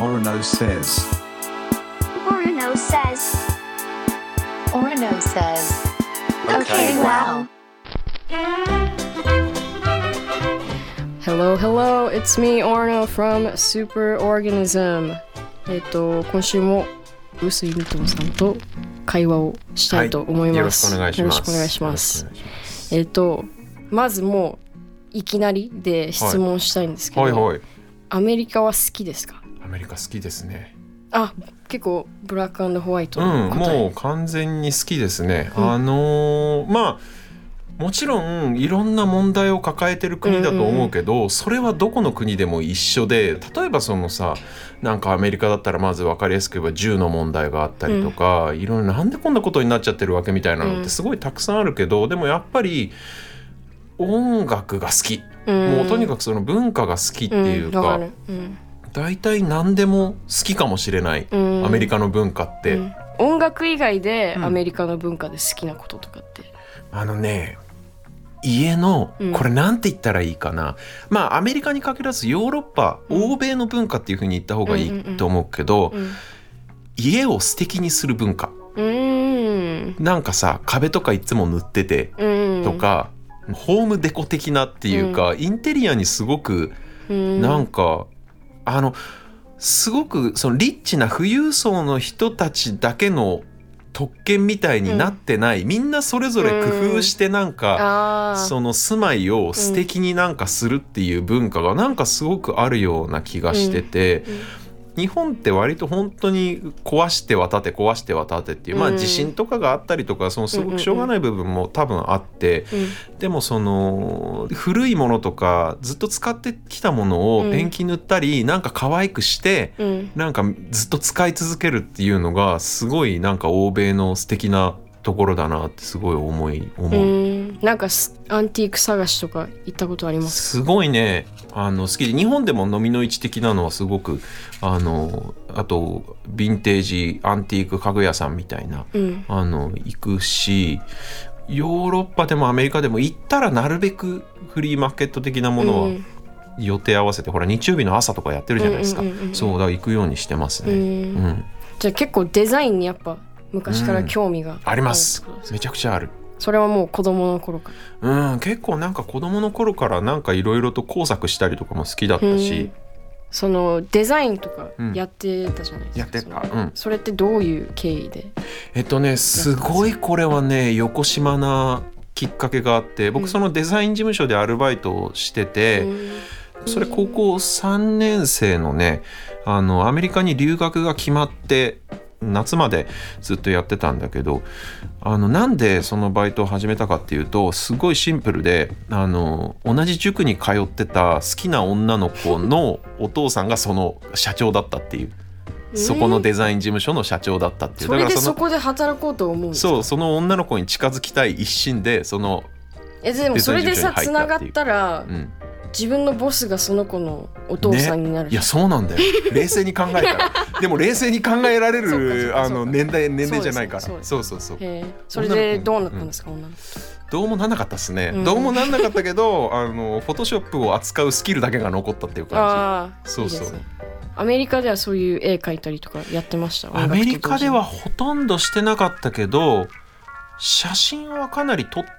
Orono says. Orono says. Orono says. Okay, wow. Hello, hello, it's me, Orno from Superorganism. えっと、今週も臼井美藤さんと会話をしたいと思います。よろしくお願いします。よろしくお願いしますますえっと、まずもういきなりで質問したいんですけど、はいはい。アメリカは好きですか？アメリカ好きですね。あ、結構ブラックホワイトうん、もう完全に好きですね。うん。あのーまあもちろんいろんな問題を抱えてる国だと思うけど、それはどこの国でも一緒で例えばそのさなんかアメリカだったらまず分かりやすく言えば銃の問題があったりとか、いろいろなんでこんなことになっちゃってるわけみたいなのってすごいたくさんあるけど、でもやっぱり音楽が好き、うん。もうとにかくその文化が好きっていうか、ん。わる。うん大体何でも好きかもしれない、うん。アメリカの文化って、うん。音楽以外でうん。アメリカの文化で好きなこととかって、あのね家のうん。これなんて言ったらいいかな、まあアメリカに限らずヨーロッパ、うん。欧米の文化っていうふうに言った方がいいと思うけど、うん。家を素敵にする文化。うーん。なんかさ壁とかいつも塗っててうん。とか、ホームデコ的なっていうか、インテリアにすごくうん。なんか、あのすごくそのリッチな富裕層の人たちだけの特権みたいになってない、みんなそれぞれ工夫してなんか、あー。その住まいを素敵になんかするっていう文化がなんかすごくあるような気がしてて、日本って割と本当に壊しては建て壊しては建てっていう、まあうん。地震とかがあったりとかそのすごくしょうがない部分も多分あって、うんでもその古いものとかずっと使ってきたものをうん。ペンキ塗ったり、なんか可愛くしてうん。なんかずっと使い続けるっていうのがすごいなんか欧米の素敵なところだなってすごい思い思う。うん。なんかスアンティーク探しとか行ったことあります？すごいねあの好きで日本でも飲みの市的なのはすごくあのあとヴィンテージアンティーク家具屋さんみたいなうん。あの行くしヨーロッパでもアメリカでも行ったらなるべくフリーマーケット的なものはうん。予定合わせて、ほら日曜日の朝とかやってるじゃないですか、そうだから行くようにしてますね、うん。うん。じゃあ結構デザインにやっぱ昔から興味が。あります。めちゃくちゃあるそれはもう子供の頃から。うん結構なんか子供の頃からなんかいろいろと工作したりとかも好きだったし、そのデザインとかうんやってたじゃないですか、やってた。うん。それってどういう経緯で？えっとねすごいこれはね横島なきっかけがあってうん。僕そのデザイン事務所でアルバイトをしてて、それ高校3年生のねあのアメリカに留学が決まって夏までずっとやってたんだけどあのなんでそのバイトを始めたかっていうとすごいシンプルであの同じ塾に通ってた好きな女の子のお父さんがその社長だったっていう。そこのデザイン事務所の社長だったっていう。それでのそこで働こうと思うそうその女の子に近づきたい一心でその、えでもそれでさつながったらうん、自分のボスがその子のお父さんになる。いやそうなんだよ。冷静に考えたら。でも冷静に考えられるあの年代年齢じゃないから。そうそうそうそう。それでどうなったんですか、女の子。どうもなんなかったっすね、うん。どうもなんなかったけどあのフォトショップを扱うスキルだけが残ったっていう感ああそうそう。ね。アメリカではそういう絵描いたりとかやってました？じアメリカではほとんどしてなかったけど写真はかなり撮った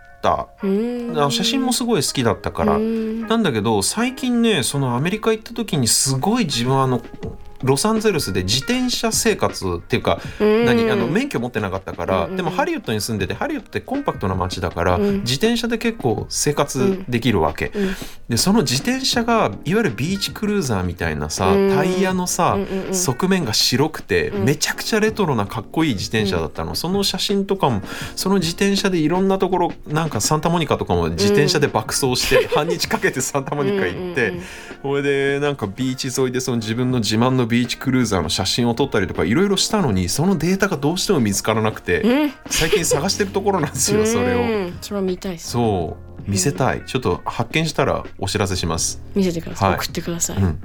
うーんあの写真もすごい好きだったから、なんだけど最近ねそのアメリカ行った時にすごい自分あのロサンゼルスで自転車生活っていうかうん。何あの免許持ってなかったから、うんでもハリウッドに住んでてハリウッドってコンパクトな街だから、うん。自転車で結構生活できるわけ、うん。でその自転車がいわゆるビーチクルーザーみたいなさ、うん。タイヤのさ、側面が白くて、うん。めちゃくちゃレトロなかっこいい自転車だったの、その写真とかもその自転車でいろんなところなんかサンタモニカとかも自転車で爆走して、半日かけてサンタモニカ行って、それでなんかビーチ沿いでその自分の自慢のビーチクルーザーの写真を撮ったりとかいろいろしたのにそのデータがどうしても見つからなくて、うん。最近探してるところなんですよ それうを。ん。それは見たいです。そう見せたい。ちょっと発見したらお知らせします。見せてください、はい。送ってください、うん。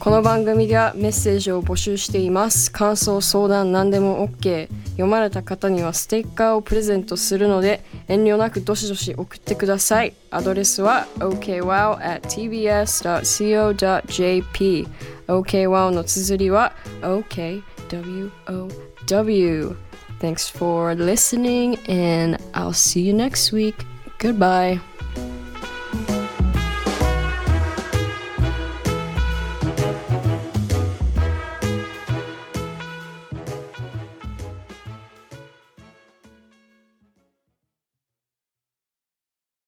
この番組ではメッセージを募集しています。感想相談何でも OK 読まれた方にはステッカーをプレゼントするので遠慮なくどしどし送ってくださいアドレスは okwow.tbs.co.jp okwow の綴りは okwow Thanks for listening and I'll see you next week. Goodbye.